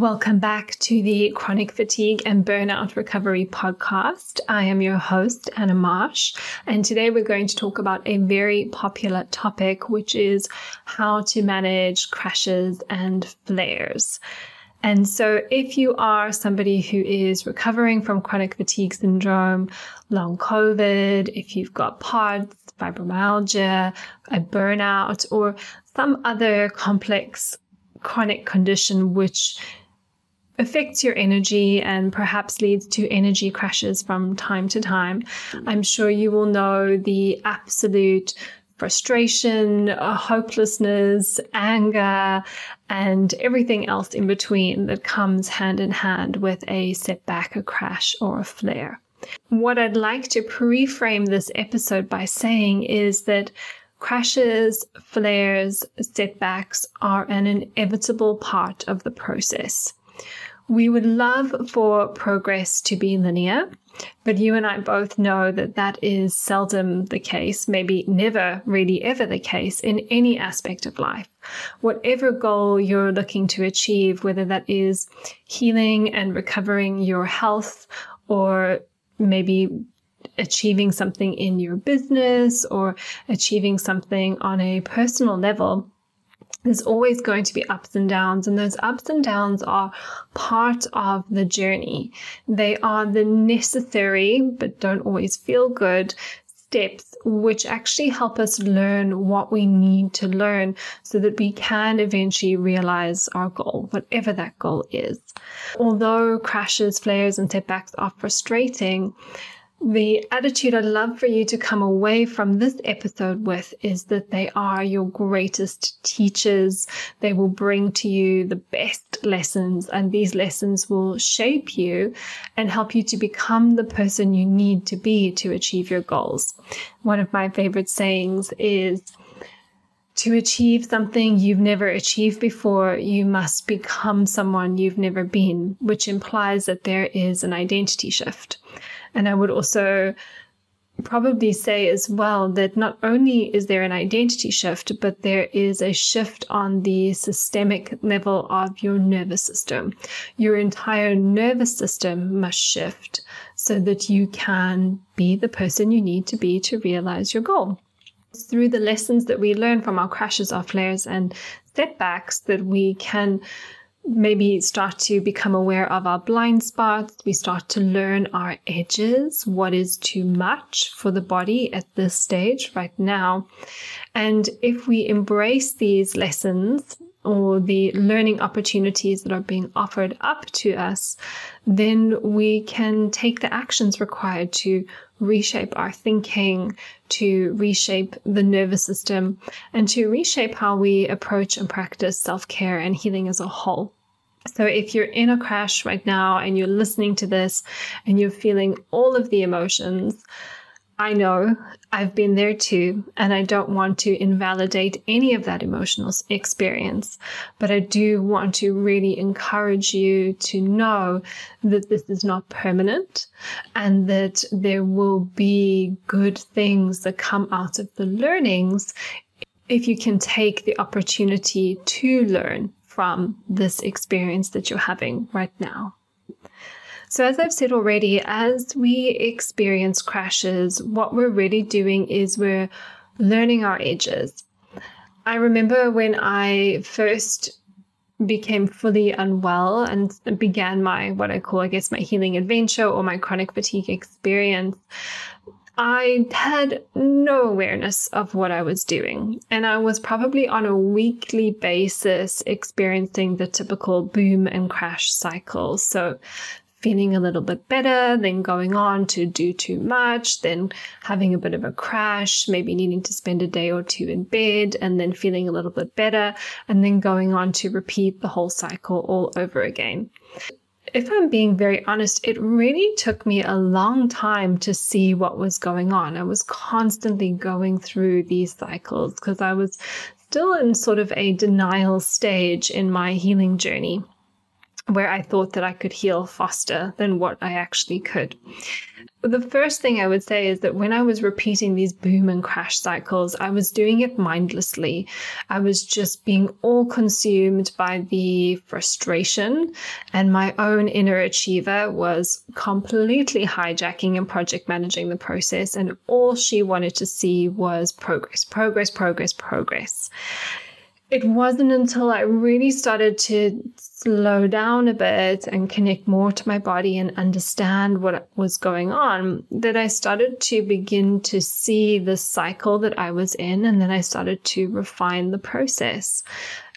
Welcome back to the Chronic Fatigue and Burnout Recovery podcast. I am your host, Anna Marsh, and today we're going to talk about a very popular topic, which is how to manage crashes and flares. And so, if you are somebody who is recovering from chronic fatigue syndrome, long COVID, if you've got POTS, fibromyalgia, a burnout, or some other complex chronic condition which affects your energy and perhaps leads to energy crashes from time to time, I'm sure you will know the absolute frustration, uh, hopelessness, anger, and everything else in between that comes hand in hand with a setback, a crash, or a flare. What I'd like to pre-frame this episode by saying is that crashes, flares, setbacks are an inevitable part of the process. We would love for progress to be linear, but you and I both know that that is seldom the case, maybe never really ever the case in any aspect of life. Whatever goal you're looking to achieve, whether that is healing and recovering your health or maybe achieving something in your business or achieving something on a personal level, there's always going to be ups and downs, and those ups and downs are part of the journey. They are the necessary, but don't always feel good steps which actually help us learn what we need to learn so that we can eventually realize our goal, whatever that goal is. Although crashes, flares, and setbacks are frustrating, the attitude I'd love for you to come away from this episode with is that they are your greatest teachers. They will bring to you the best lessons, and these lessons will shape you and help you to become the person you need to be to achieve your goals. One of my favorite sayings is, to achieve something you've never achieved before, you must become someone you've never been, which implies that there is an identity shift. And I would also probably say as well that not only is there an identity shift, but there is a shift on the systemic level of your nervous system. Your entire nervous system must shift so that you can be the person you need to be to realize your goal. It's through the lessons that we learn from our crashes, our flares, and setbacks that we can maybe start to become aware of our blind spots. We start to learn our edges, what is too much for the body at this stage right now. And if we embrace these lessons or the learning opportunities that are being offered up to us, then we can take the actions required to reshape our thinking, to reshape the nervous system, and to reshape how we approach and practice self care and healing as a whole. So, if you're in a crash right now and you're listening to this and you're feeling all of the emotions, I know I've been there too, and I don't want to invalidate any of that emotional experience, but I do want to really encourage you to know that this is not permanent and that there will be good things that come out of the learnings if you can take the opportunity to learn from this experience that you're having right now. So, as I've said already, as we experience crashes, what we're really doing is we're learning our edges. I remember when I first became fully unwell and began my what I call, I guess, my healing adventure or my chronic fatigue experience. I had no awareness of what I was doing. And I was probably on a weekly basis experiencing the typical boom and crash cycle. So feeling a little bit better, then going on to do too much, then having a bit of a crash, maybe needing to spend a day or two in bed, and then feeling a little bit better, and then going on to repeat the whole cycle all over again. If I'm being very honest, it really took me a long time to see what was going on. I was constantly going through these cycles because I was still in sort of a denial stage in my healing journey. Where I thought that I could heal faster than what I actually could. The first thing I would say is that when I was repeating these boom and crash cycles, I was doing it mindlessly. I was just being all consumed by the frustration, and my own inner achiever was completely hijacking and project managing the process. And all she wanted to see was progress, progress, progress, progress it wasn't until I really started to slow down a bit and connect more to my body and understand what was going on that I started to begin to see the cycle that I was in. And then I started to refine the process.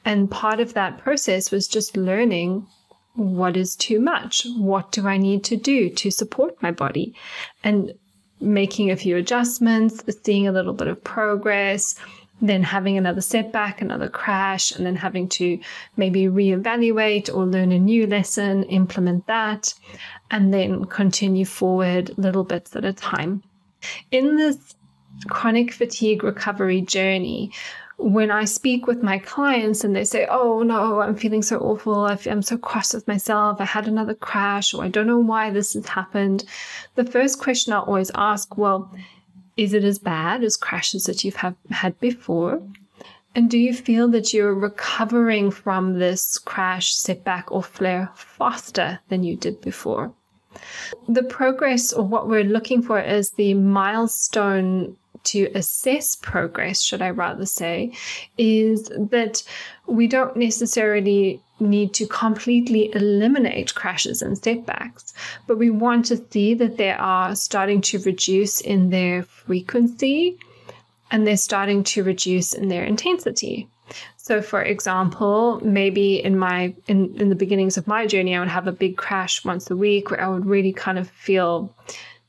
And part of that process was just learning what is too much? What do I need to do to support my body? And making a few adjustments, seeing a little bit of progress then having another setback, another crash, and then having to maybe reevaluate or learn a new lesson, implement that, and then continue forward little bits at a time. In this chronic fatigue recovery journey, when I speak with my clients and they say, Oh no, I'm feeling so awful. I'm so cross with myself. I had another crash, or I don't know why this has happened. The first question I always ask, Well, is it as bad as crashes that you've have had before? And do you feel that you're recovering from this crash, setback, or flare faster than you did before? The progress, or what we're looking for, is the milestone to assess progress, should I rather say, is that we don't necessarily need to completely eliminate crashes and setbacks, but we want to see that they are starting to reduce in their frequency and they're starting to reduce in their intensity. So for example, maybe in my in, in the beginnings of my journey, I would have a big crash once a week where I would really kind of feel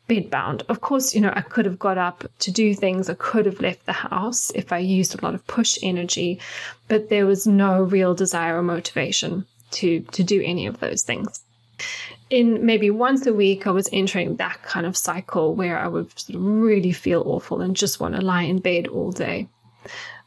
bedbound. Of course, you know, I could have got up to do things. I could have left the house if I used a lot of push energy, but there was no real desire or motivation to to do any of those things. In maybe once a week, I was entering that kind of cycle where I would sort of really feel awful and just want to lie in bed all day.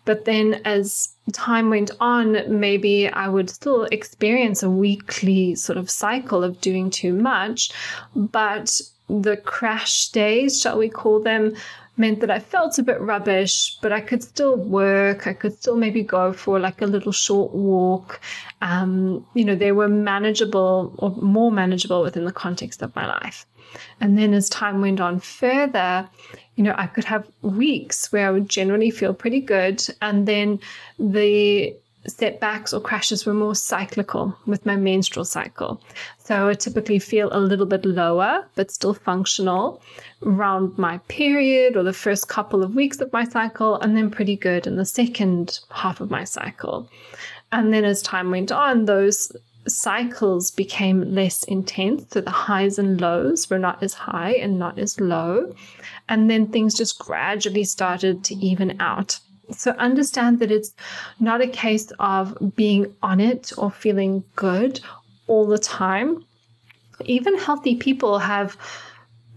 But then as time went on, maybe I would still experience a weekly sort of cycle of doing too much, but the crash days, shall we call them, meant that I felt a bit rubbish, but I could still work. I could still maybe go for like a little short walk. Um, you know, they were manageable or more manageable within the context of my life. And then as time went on further, you know, I could have weeks where I would generally feel pretty good. And then the setbacks or crashes were more cyclical with my menstrual cycle. So I typically feel a little bit lower, but still functional around my period or the first couple of weeks of my cycle, and then pretty good in the second half of my cycle. And then as time went on, those cycles became less intense. So the highs and lows were not as high and not as low. And then things just gradually started to even out. So understand that it's not a case of being on it or feeling good all the time. Even healthy people have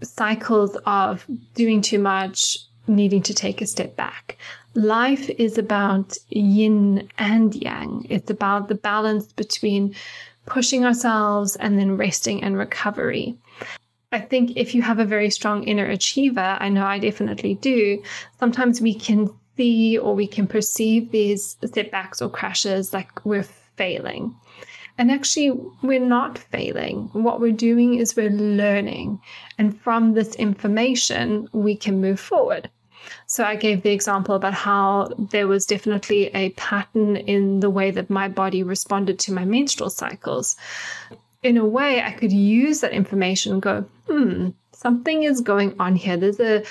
cycles of doing too much, needing to take a step back. Life is about yin and yang. It's about the balance between pushing ourselves and then resting and recovery. I think if you have a very strong inner achiever, I know I definitely do, sometimes we can see or we can perceive these setbacks or crashes like we're failing. And actually, we're not failing. What we're doing is we're learning. And from this information, we can move forward. So I gave the example about how there was definitely a pattern in the way that my body responded to my menstrual cycles. In a way, I could use that information and go, hmm, something is going on here. There's a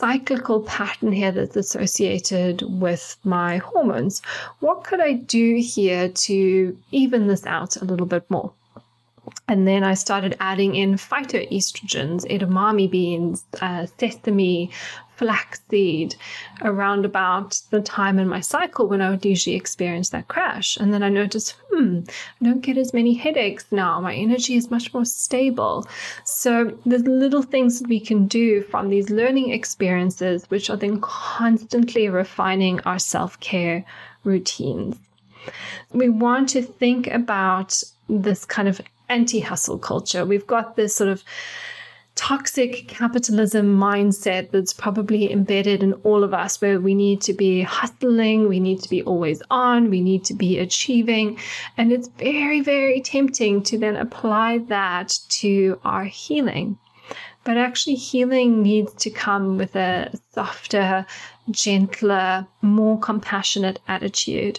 cyclical pattern here that's associated with my hormones. What could I do here to even this out a little bit more? And then I started adding in phytoestrogens, edamame beans, uh, sesame, flaxseed around about the time in my cycle when I would usually experience that crash. And then I noticed, hmm, I don't get as many headaches now. My energy is much more stable. So there's little things that we can do from these learning experiences, which are then constantly refining our self care routines. We want to think about this kind of anti hustle culture. We've got this sort of toxic capitalism mindset that's probably embedded in all of us where we need to be hustling, we need to be always on, we need to be achieving. And it's very, very tempting to then apply that to our healing. But actually, healing needs to come with a softer, gentler, more compassionate attitude.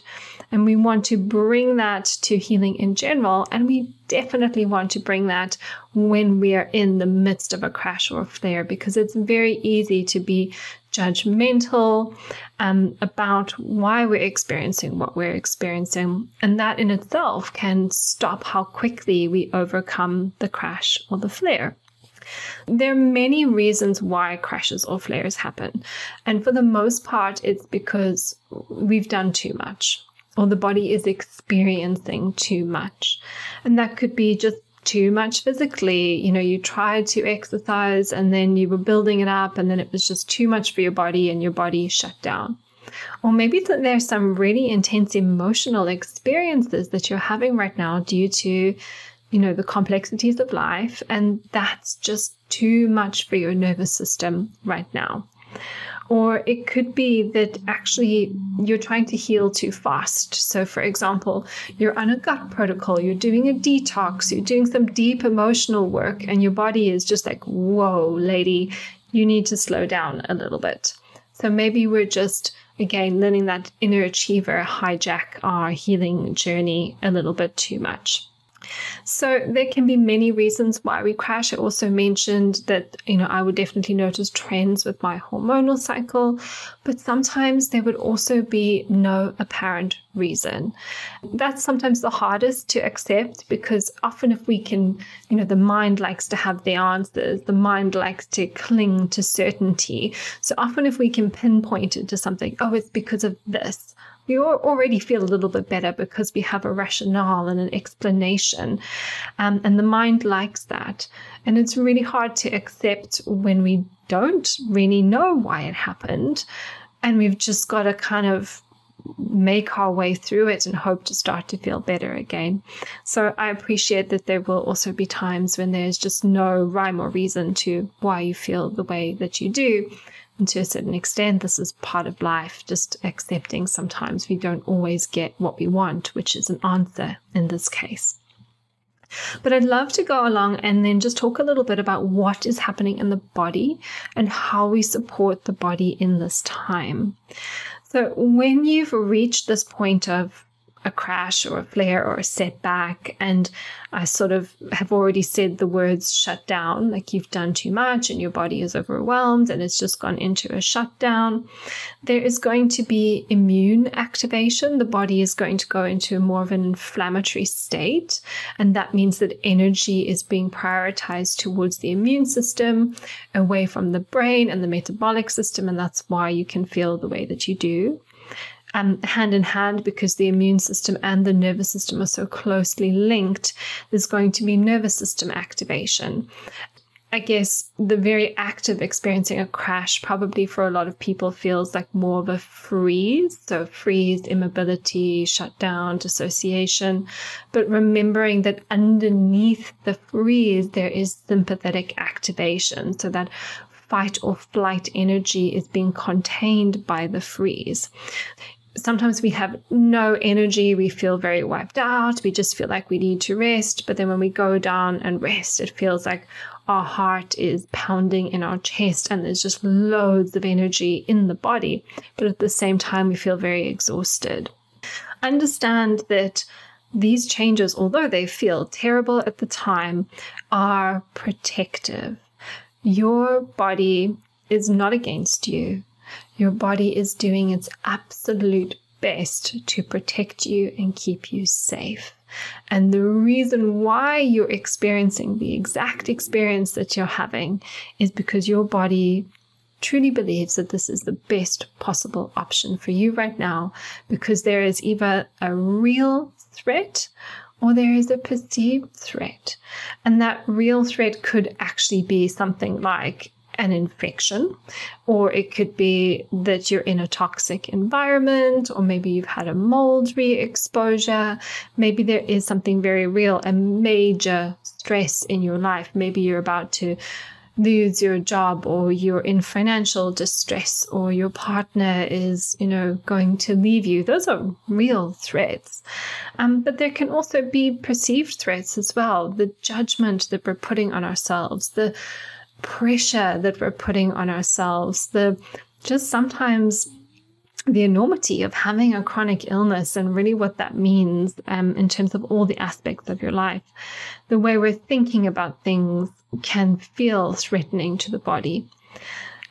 And we want to bring that to healing in general. And we definitely want to bring that when we are in the midst of a crash or a flare because it's very easy to be judgmental um, about why we're experiencing what we're experiencing. And that in itself can stop how quickly we overcome the crash or the flare. There are many reasons why crashes or flares happen. And for the most part, it's because we've done too much or the body is experiencing too much. And that could be just too much physically. You know, you tried to exercise and then you were building it up and then it was just too much for your body and your body shut down. Or maybe there's some really intense emotional experiences that you're having right now due to you know, the complexities of life. And that's just too much for your nervous system right now. Or it could be that actually you're trying to heal too fast. So, for example, you're on a gut protocol, you're doing a detox, you're doing some deep emotional work, and your body is just like, whoa, lady, you need to slow down a little bit. So, maybe we're just, again, letting that inner achiever hijack our healing journey a little bit too much. So there can be many reasons why we crash. I also mentioned that, you know, I would definitely notice trends with my hormonal cycle, but sometimes there would also be no apparent reason. That's sometimes the hardest to accept because often if we can, you know, the mind likes to have the answers, the mind likes to cling to certainty. So often if we can pinpoint it to something, oh, it's because of this we already feel a little bit better because we have a rationale and an explanation. Um, and the mind likes that. And it's really hard to accept when we don't really know why it happened. And we've just got to kind of make our way through it and hope to start to feel better again. So I appreciate that there will also be times when there's just no rhyme or reason to why you feel the way that you do. And to a certain extent, this is part of life, just accepting sometimes we don't always get what we want, which is an answer in this case. But I'd love to go along and then just talk a little bit about what is happening in the body and how we support the body in this time. So, when you've reached this point of a crash or a flare or a setback. And I sort of have already said the words shut down, like you've done too much and your body is overwhelmed and it's just gone into a shutdown. There is going to be immune activation. The body is going to go into more of an inflammatory state. And that means that energy is being prioritized towards the immune system, away from the brain and the metabolic system. And that's why you can feel the way that you do um, hand in hand because the immune system and the nervous system are so closely linked, there's going to be nervous system activation. I guess the very act of experiencing a crash probably for a lot of people feels like more of a freeze. So, freeze, immobility, shutdown, dissociation. But remembering that underneath the freeze, there is sympathetic activation. So, that fight or flight energy is being contained by the freeze sometimes we have no energy. We feel very wiped out. We just feel like we need to rest. But then when we go down and rest, it feels like our heart is pounding in our chest and there's just loads of energy in the body. But at the same time, we feel very exhausted. Understand that these changes, although they feel terrible at the time, are protective. Your body is not against you. Your body is doing its absolute best to protect you and keep you safe. And the reason why you're experiencing the exact experience that you're having is because your body truly believes that this is the best possible option for you right now because there is either a real threat or there is a perceived threat. And that real threat could actually be something like an infection, or it could be that you're in a toxic environment, or maybe you've had a mold re exposure. Maybe there is something very real, a major stress in your life. Maybe you're about to lose your job or you're in financial distress or your partner is, you know, going to leave you. Those are real threats. Um, but there can also be perceived threats as well. The judgment that we're putting on ourselves, the pressure that we're putting on ourselves, the just sometimes the enormity of having a chronic illness and really what that means um, in terms of all the aspects of your life. The way we're thinking about things can feel threatening to the body.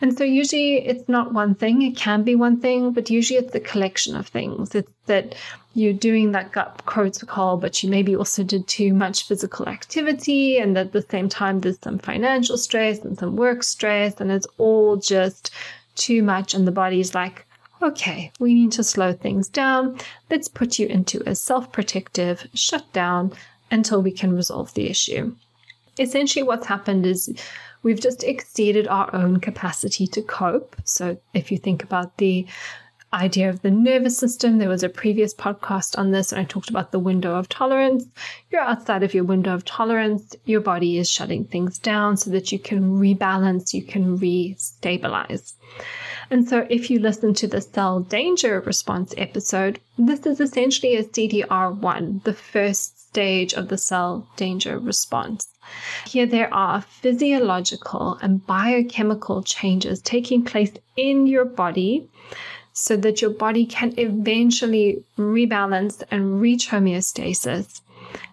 And so usually it's not one thing, it can be one thing, but usually it's a collection of things. It's that you're doing that gut protocol, but you maybe also did too much physical activity. And at the same time, there's some financial stress and some work stress, and it's all just too much. And the body's like, okay, we need to slow things down. Let's put you into a self protective shutdown until we can resolve the issue. Essentially, what's happened is we've just exceeded our own capacity to cope. So, if you think about the idea of the nervous system, there was a previous podcast on this, and I talked about the window of tolerance. You're outside of your window of tolerance, your body is shutting things down so that you can rebalance, you can re stabilize. And so, if you listen to the cell danger response episode, this is essentially a CDR1, the first stage of the cell danger response. Here, there are physiological and biochemical changes taking place in your body so that your body can eventually rebalance and reach homeostasis.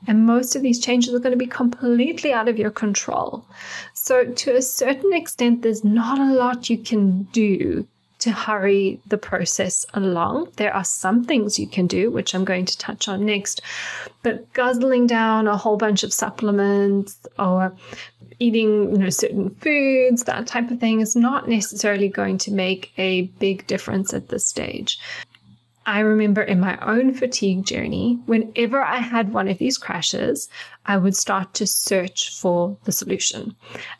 And most of these changes are going to be completely out of your control. So, to a certain extent, there's not a lot you can do to hurry the process along. There are some things you can do, which I'm going to touch on next, but guzzling down a whole bunch of supplements or eating you know certain foods that type of thing is not necessarily going to make a big difference at this stage I remember in my own fatigue journey, whenever I had one of these crashes, I would start to search for the solution.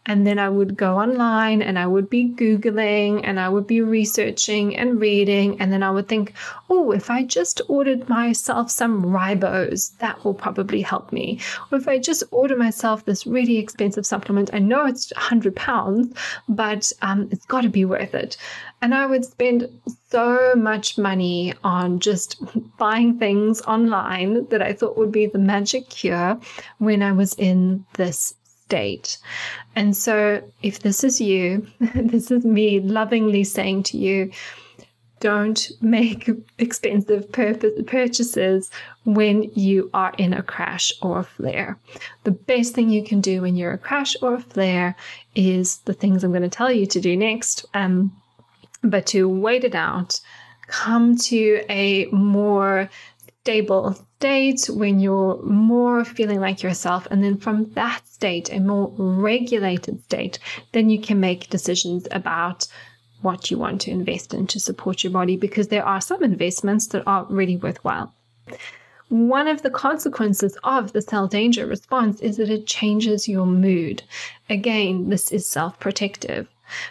And then I would go online and I would be Googling and I would be researching and reading. And then I would think, oh, if I just ordered myself some ribose, that will probably help me. Or if I just order myself this really expensive supplement, I know it's 100 pounds, but um, it's got to be worth it. And I would spend so much money on just buying things online that I thought would be the magic cure when I was in this state. And so, if this is you, this is me lovingly saying to you, don't make expensive purchases when you are in a crash or a flare. The best thing you can do when you're a crash or a flare is the things I'm going to tell you to do next, um, but to wait it out, come to a more stable state when you're more feeling like yourself. And then from that state, a more regulated state, then you can make decisions about what you want to invest in to support your body because there are some investments that are really worthwhile. One of the consequences of the cell danger response is that it changes your mood. Again, this is self protective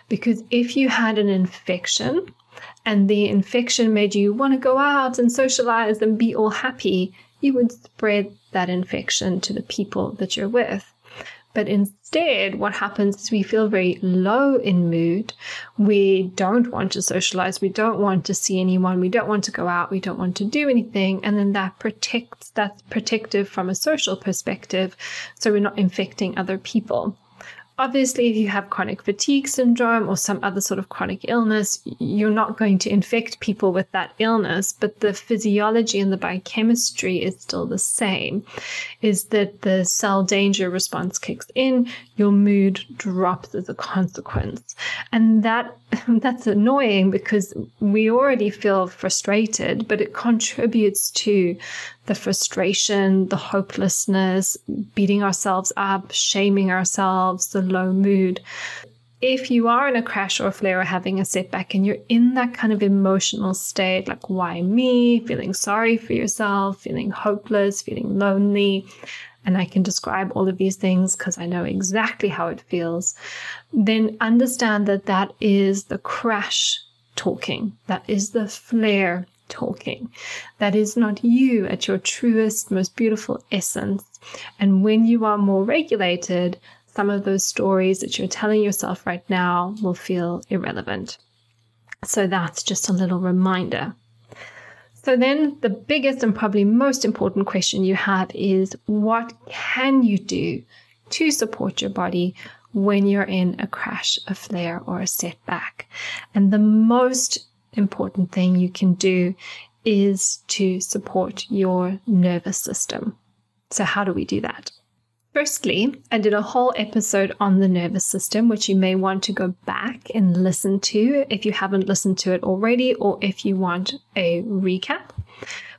because if you had an infection and the infection made you want to go out and socialize and be all happy, you would spread that infection to the people that you're with. But instead, what happens is we feel very low in mood. We don't want to socialize. We don't want to see anyone. We don't want to go out. We don't want to do anything. And then that protects, that's protective from a social perspective. So we're not infecting other people. Obviously, if you have chronic fatigue syndrome or some other sort of chronic illness, you're not going to infect people with that illness, but the physiology and the biochemistry is still the same. Is that the cell danger response kicks in, your mood drops as a consequence. And that that's annoying because we already feel frustrated, but it contributes to the frustration, the hopelessness, beating ourselves up, shaming ourselves, the low mood. If you are in a crash or a flare or having a setback and you're in that kind of emotional state, like, why me? Feeling sorry for yourself, feeling hopeless, feeling lonely, and I can describe all of these things because I know exactly how it feels, then understand that that is the crash talking. That is the flare talking. That is not you at your truest, most beautiful essence. And when you are more regulated, some of those stories that you're telling yourself right now will feel irrelevant. So that's just a little reminder. So then the biggest and probably most important question you have is what can you do to support your body when you're in a crash, a flare, or a setback? And the most important thing you can do is to support your nervous system. So how do we do that? Firstly, I did a whole episode on the nervous system, which you may want to go back and listen to if you haven't listened to it already, or if you want a recap.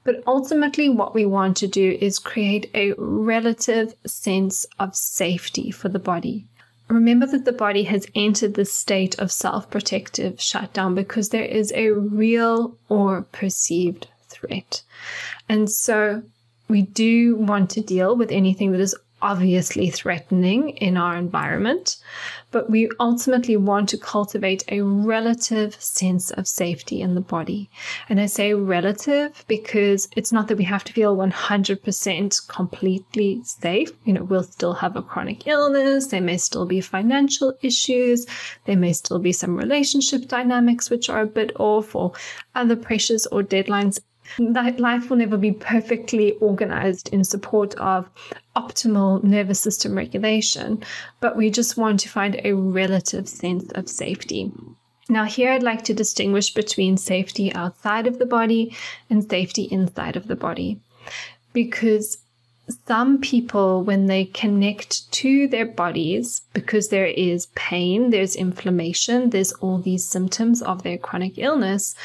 But ultimately, what we want to do is create a relative sense of safety for the body. Remember that the body has entered the state of self protective shutdown because there is a real or perceived threat. And so we do want to deal with anything that is obviously threatening in our environment, but we ultimately want to cultivate a relative sense of safety in the body. And I say relative because it's not that we have to feel 100% completely safe. You know, we'll still have a chronic illness, there may still be financial issues, there may still be some relationship dynamics which are a bit off, or other pressures or deadlines that life will never be perfectly organized in support of optimal nervous system regulation, but we just want to find a relative sense of safety. Now, here I'd like to distinguish between safety outside of the body and safety inside of the body. Because some people, when they connect to their bodies, because there is pain, there's inflammation, there's all these symptoms of their chronic illness,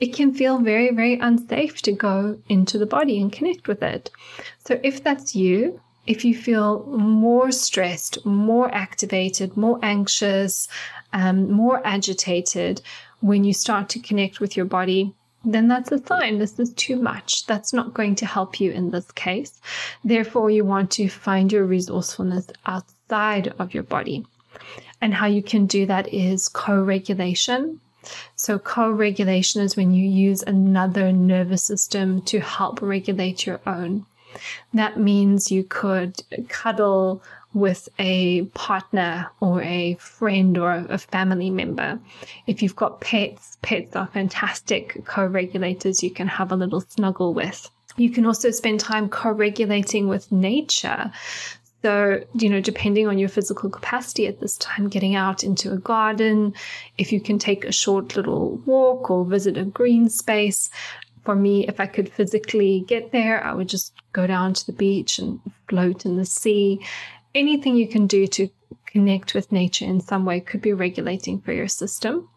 it can feel very, very unsafe to go into the body and connect with it. So if that's you, if you feel more stressed, more activated, more anxious, um, more agitated when you start to connect with your body, then that's a sign this is too much. That's not going to help you in this case. Therefore, you want to find your resourcefulness outside of your body. And how you can do that is co regulation, so, co regulation is when you use another nervous system to help regulate your own. That means you could cuddle with a partner or a friend or a family member. If you've got pets, pets are fantastic co regulators you can have a little snuggle with. You can also spend time co regulating with nature. So, you know, depending on your physical capacity at this time, getting out into a garden, if you can take a short little walk or visit a green space. For me, if I could physically get there, I would just go down to the beach and float in the sea. Anything you can do to connect with nature in some way could be regulating for your system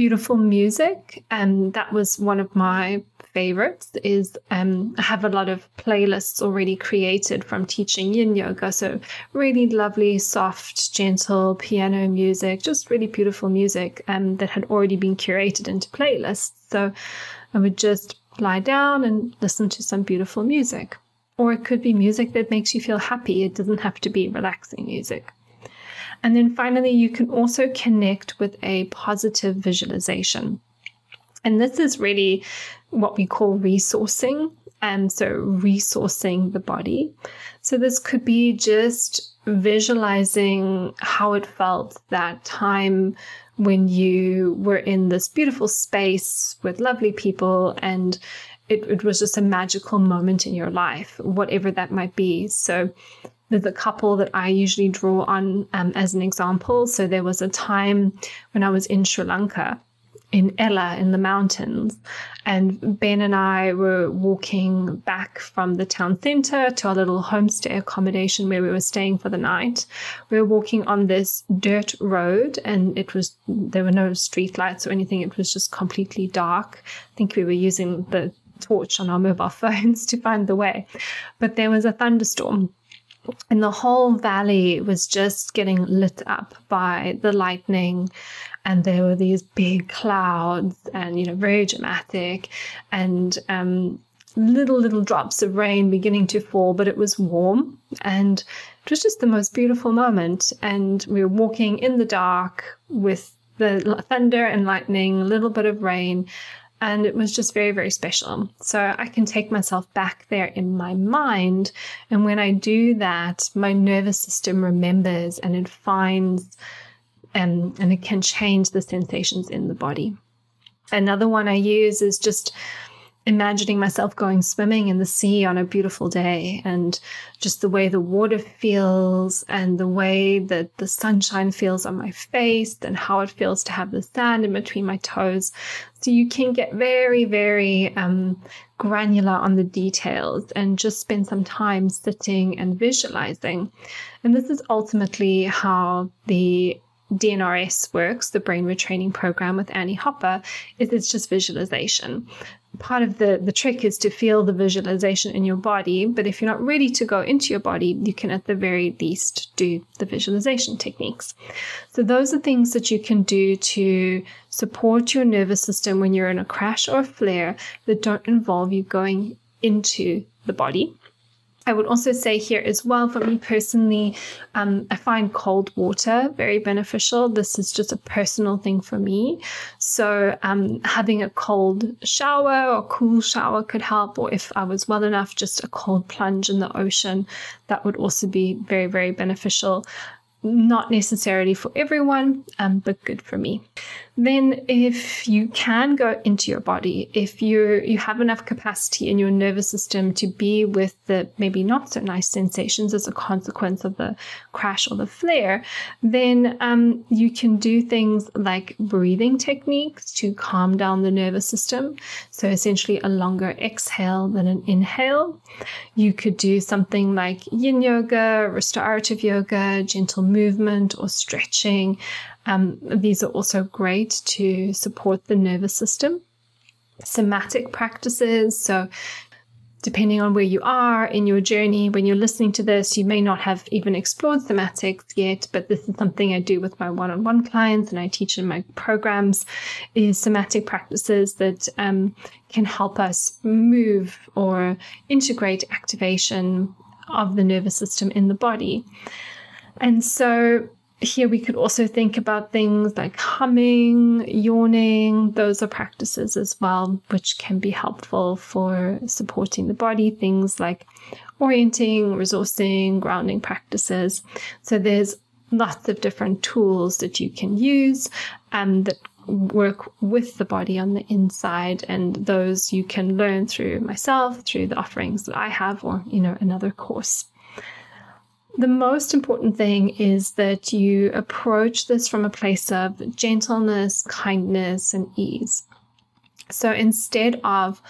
beautiful music and that was one of my favorites is um, I have a lot of playlists already created from teaching yin yoga. So really lovely, soft, gentle piano music, just really beautiful music um, that had already been curated into playlists. So I would just lie down and listen to some beautiful music. Or it could be music that makes you feel happy. It doesn't have to be relaxing music. And then finally, you can also connect with a positive visualization. And this is really what we call resourcing. And so, resourcing the body. So, this could be just visualizing how it felt that time when you were in this beautiful space with lovely people and it, it was just a magical moment in your life, whatever that might be. So, a couple that I usually draw on um, as an example. So there was a time when I was in Sri Lanka, in Ella in the mountains, and Ben and I were walking back from the town center to our little homestay accommodation where we were staying for the night. We were walking on this dirt road, and it was there were no street lights or anything. It was just completely dark. I think we were using the torch on our mobile phones to find the way, but there was a thunderstorm and the whole valley was just getting lit up by the lightning. And there were these big clouds and you know very dramatic. And um, little, little drops of rain beginning to fall, but it was warm. And it was just the most beautiful moment. And we were walking in the dark with the thunder and lightning, a little bit of rain, and it was just very, very special. So I can take myself back there in my mind. And when I do that, my nervous system remembers and it finds and, and it can change the sensations in the body. Another one I use is just imagining myself going swimming in the sea on a beautiful day and just the way the water feels and the way that the sunshine feels on my face and how it feels to have the sand in between my toes. So you can get very, very um, granular on the details and just spend some time sitting and visualizing. And this is ultimately how the DNRS works, the brain retraining program with Annie Hopper, is it's just visualization. Part of the, the trick is to feel the visualization in your body, but if you're not ready to go into your body, you can at the very least do the visualization techniques. So those are things that you can do to support your nervous system when you're in a crash or a flare that don't involve you going into the body. I would also say here as well, for me personally, um, I find cold water very beneficial. This is just a personal thing for me. So, um, having a cold shower or cool shower could help, or if I was well enough, just a cold plunge in the ocean, that would also be very, very beneficial not necessarily for everyone, um, but good for me. Then, if you can go into your body, if you you have enough capacity in your nervous system to be with the maybe not so nice sensations as a consequence of the crash or the flare, then um, you can do things like breathing techniques to calm down the nervous system. So essentially, a longer exhale than an inhale. You could do something like Yin yoga, restorative yoga, gentle movement or stretching. Um, these are also great to support the nervous system. Somatic practices. So, depending on where you are in your journey, when you're listening to this, you may not have even explored somatics yet, but this is something I do with my one-on-one clients and I teach in my programs is somatic practices that um, can help us move or integrate activation of the nervous system in the body. And so here we could also think about things like humming, yawning. Those are practices as well, which can be helpful for supporting the body. Things like orienting, resourcing, grounding practices. So there's lots of different tools that you can use and that work with the body on the inside and those you can learn through myself through the offerings that I have or you know another course the most important thing is that you approach this from a place of gentleness, kindness, and ease. So instead of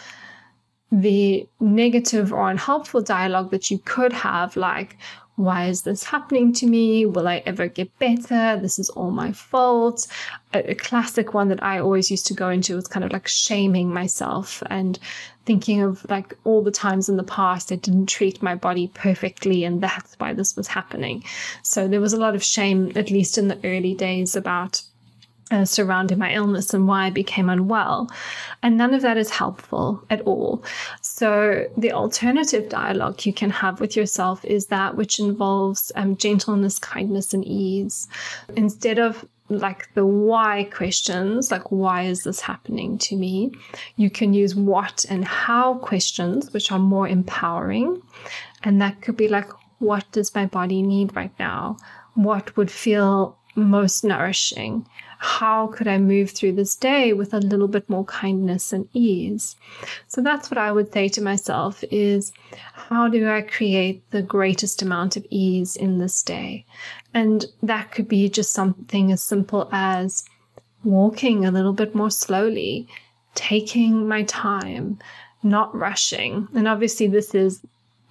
the negative or unhelpful dialogue that you could have, like, why is this happening to me? Will I ever get better? This is all my fault. A, a, classic one that I always used to go into was kind of like shaming myself and thinking of like all the times in the past I didn't treat my body perfectly and that's why this was happening. So there was a lot of shame, at least in the early days, about uh, surrounding my illness and why I became unwell. And none of that is helpful at all. So, the alternative dialogue you can have with yourself is that which involves um, gentleness, kindness, and ease. Instead of like the why questions, like why is this happening to me? You can use what and how questions, which are more empowering. And that could be like, what does my body need right now? What would feel most nourishing? How could I move through this day with a little bit more kindness and ease? So that's what I would say to myself is how do I create the greatest amount of ease in this day? And that could be just something as simple as walking a little bit more slowly, taking my time, not rushing. And obviously this is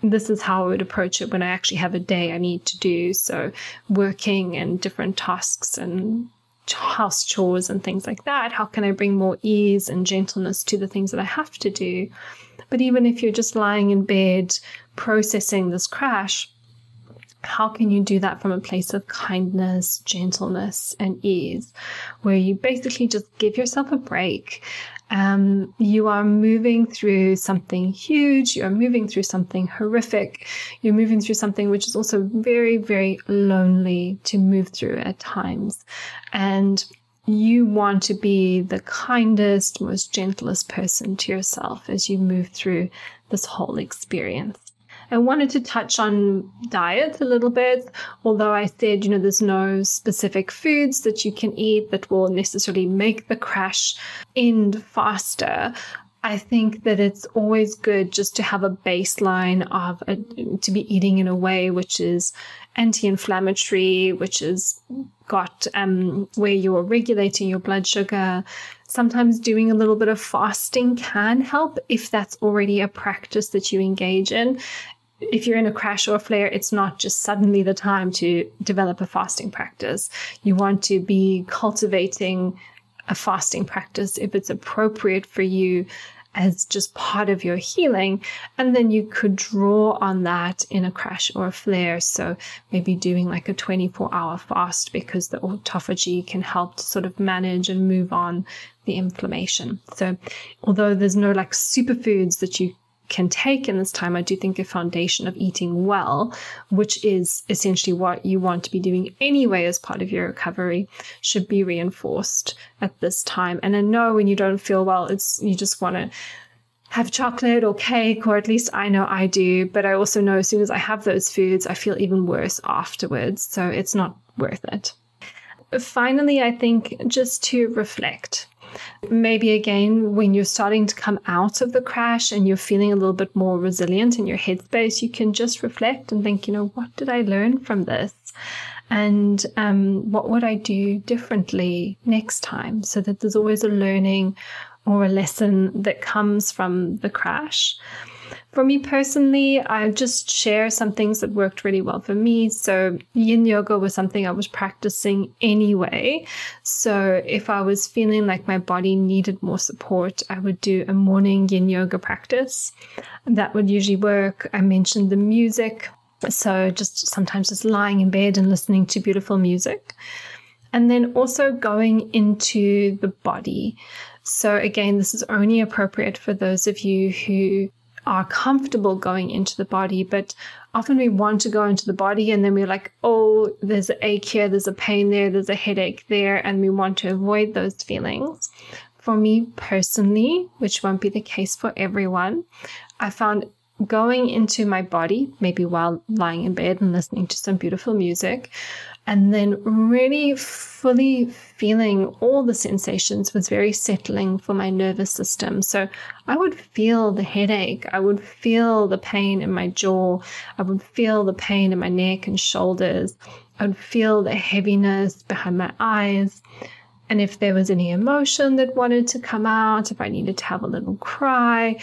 this is how I would approach it when I actually have a day I need to do. So working and different tasks and house chores and things like that? How can I bring more ease and gentleness to the things that I have to do? But even if you're just lying in bed processing this crash, how can you do that from a place of kindness, gentleness, and ease, where you basically just give yourself a break um, you are moving through something huge, you're moving through something horrific, you're moving through something which is also very, very lonely to move through at times. And you want to be the kindest, most gentlest person to yourself as you move through this whole experience. I wanted to touch on diet a little bit, although I said, you know, there's no specific foods that you can eat that will necessarily make the crash end faster. I think that it's always good just to have a baseline of a, to be eating in a way which is anti-inflammatory, which is got um, where you're regulating your blood sugar. Sometimes doing a little bit of fasting can help if that's already a practice that you engage in if you're in a crash or a flare, it's not just suddenly the time to develop a fasting practice. You want to be cultivating a fasting practice if it's appropriate for you as just part of your healing. And then you could draw on that in a crash or a flare. So maybe doing like a 24 hour fast because the autophagy can help to sort of manage and move on the inflammation. So although there's no like superfoods that you can take in this time, I do think a foundation of eating well, which is essentially what you want to be doing anyway as part of your recovery, should be reinforced at this time. And I know when you don't feel well, it's you just want to have chocolate or cake, or at least I know I do. But I also know as soon as I have those foods, I feel even worse afterwards. So it's not worth it. Finally, I think just to reflect Maybe again, when you're starting to come out of the crash and you're feeling a little bit more resilient in your headspace, you can just reflect and think, you know, what did I learn from this? And um, what would I do differently next time? So that there's always a learning or a lesson that comes from the crash. For me personally, I just share some things that worked really well for me. So yin yoga was something I was practicing anyway. So if I was feeling like my body needed more support, I would do a morning yin yoga practice. That would usually work. I mentioned the music. So just sometimes just lying in bed and listening to beautiful music. And then also going into the body. So again, this is only appropriate for those of you who are comfortable going into the body, but often we want to go into the body and then we're like, oh, there's an ache here, there's a pain there, there's a headache there, and we want to avoid those feelings. For me personally, which won't be the case for everyone, I found going into my body, maybe while lying in bed and listening to some beautiful music, and then really fully feeling all the sensations was very settling for my nervous system. So I would feel the headache, I would feel the pain in my jaw, I would feel the pain in my neck and shoulders, I would feel the heaviness behind my eyes. And if there was any emotion that wanted to come out, if I needed to have a little cry,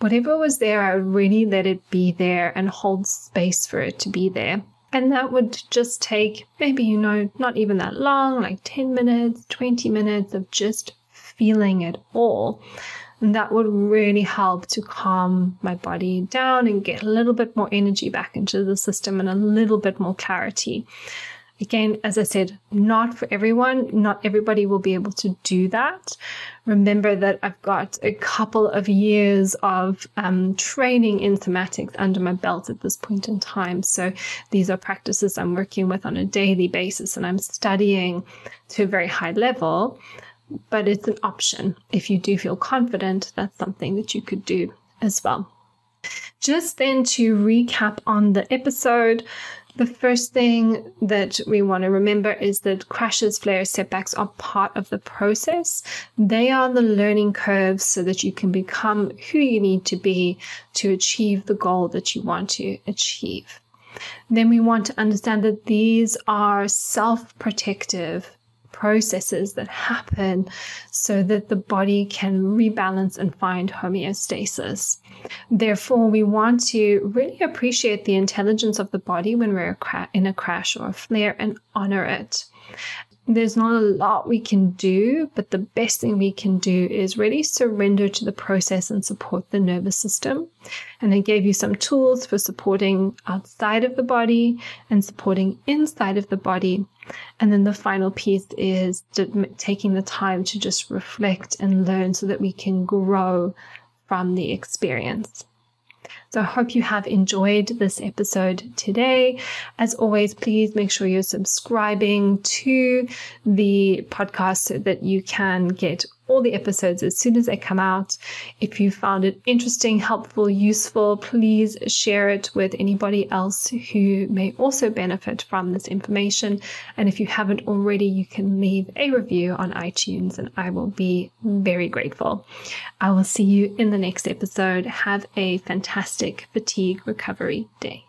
whatever was there, I would really let it be there and hold space for it to be there. And that would just take maybe, you know, not even that long, like 10 minutes, 20 minutes of just feeling it all. And that would really help to calm my body down and get a little bit more energy back into the system and a little bit more clarity. Again, as I said, not for everyone. Not everybody will be able to do that. Remember that I've got a couple of years of um, training in somatics under my belt at this point in time. So these are practices I'm working with on a daily basis and I'm studying to a very high level. But it's an option. If you do feel confident, that's something that you could do as well. Just then to recap on the episode, the first thing that we want to remember is that crashes, flares, setbacks are part of the process. They are the learning curves so that you can become who you need to be to achieve the goal that you want to achieve. Then we want to understand that these are self protective processes that happen so that the body can rebalance and find homeostasis. Therefore, we want to really appreciate the intelligence of the body when we're in a crash or a flare and honor it. There's not a lot we can do, but the best thing we can do is really surrender to the process and support the nervous system. And I gave you some tools for supporting outside of the body and supporting inside of the body. And then the final piece is taking the time to just reflect and learn so that we can grow from the experience. So I hope you have enjoyed this episode today. As always, please make sure you're subscribing to the podcast so that you can get all the episodes as soon as they come out. If you found it interesting, helpful, useful, please share it with anybody else who may also benefit from this information. And if you haven't already, you can leave a review on iTunes and I will be very grateful. I will see you in the next episode. Have a fantastic fatigue recovery day.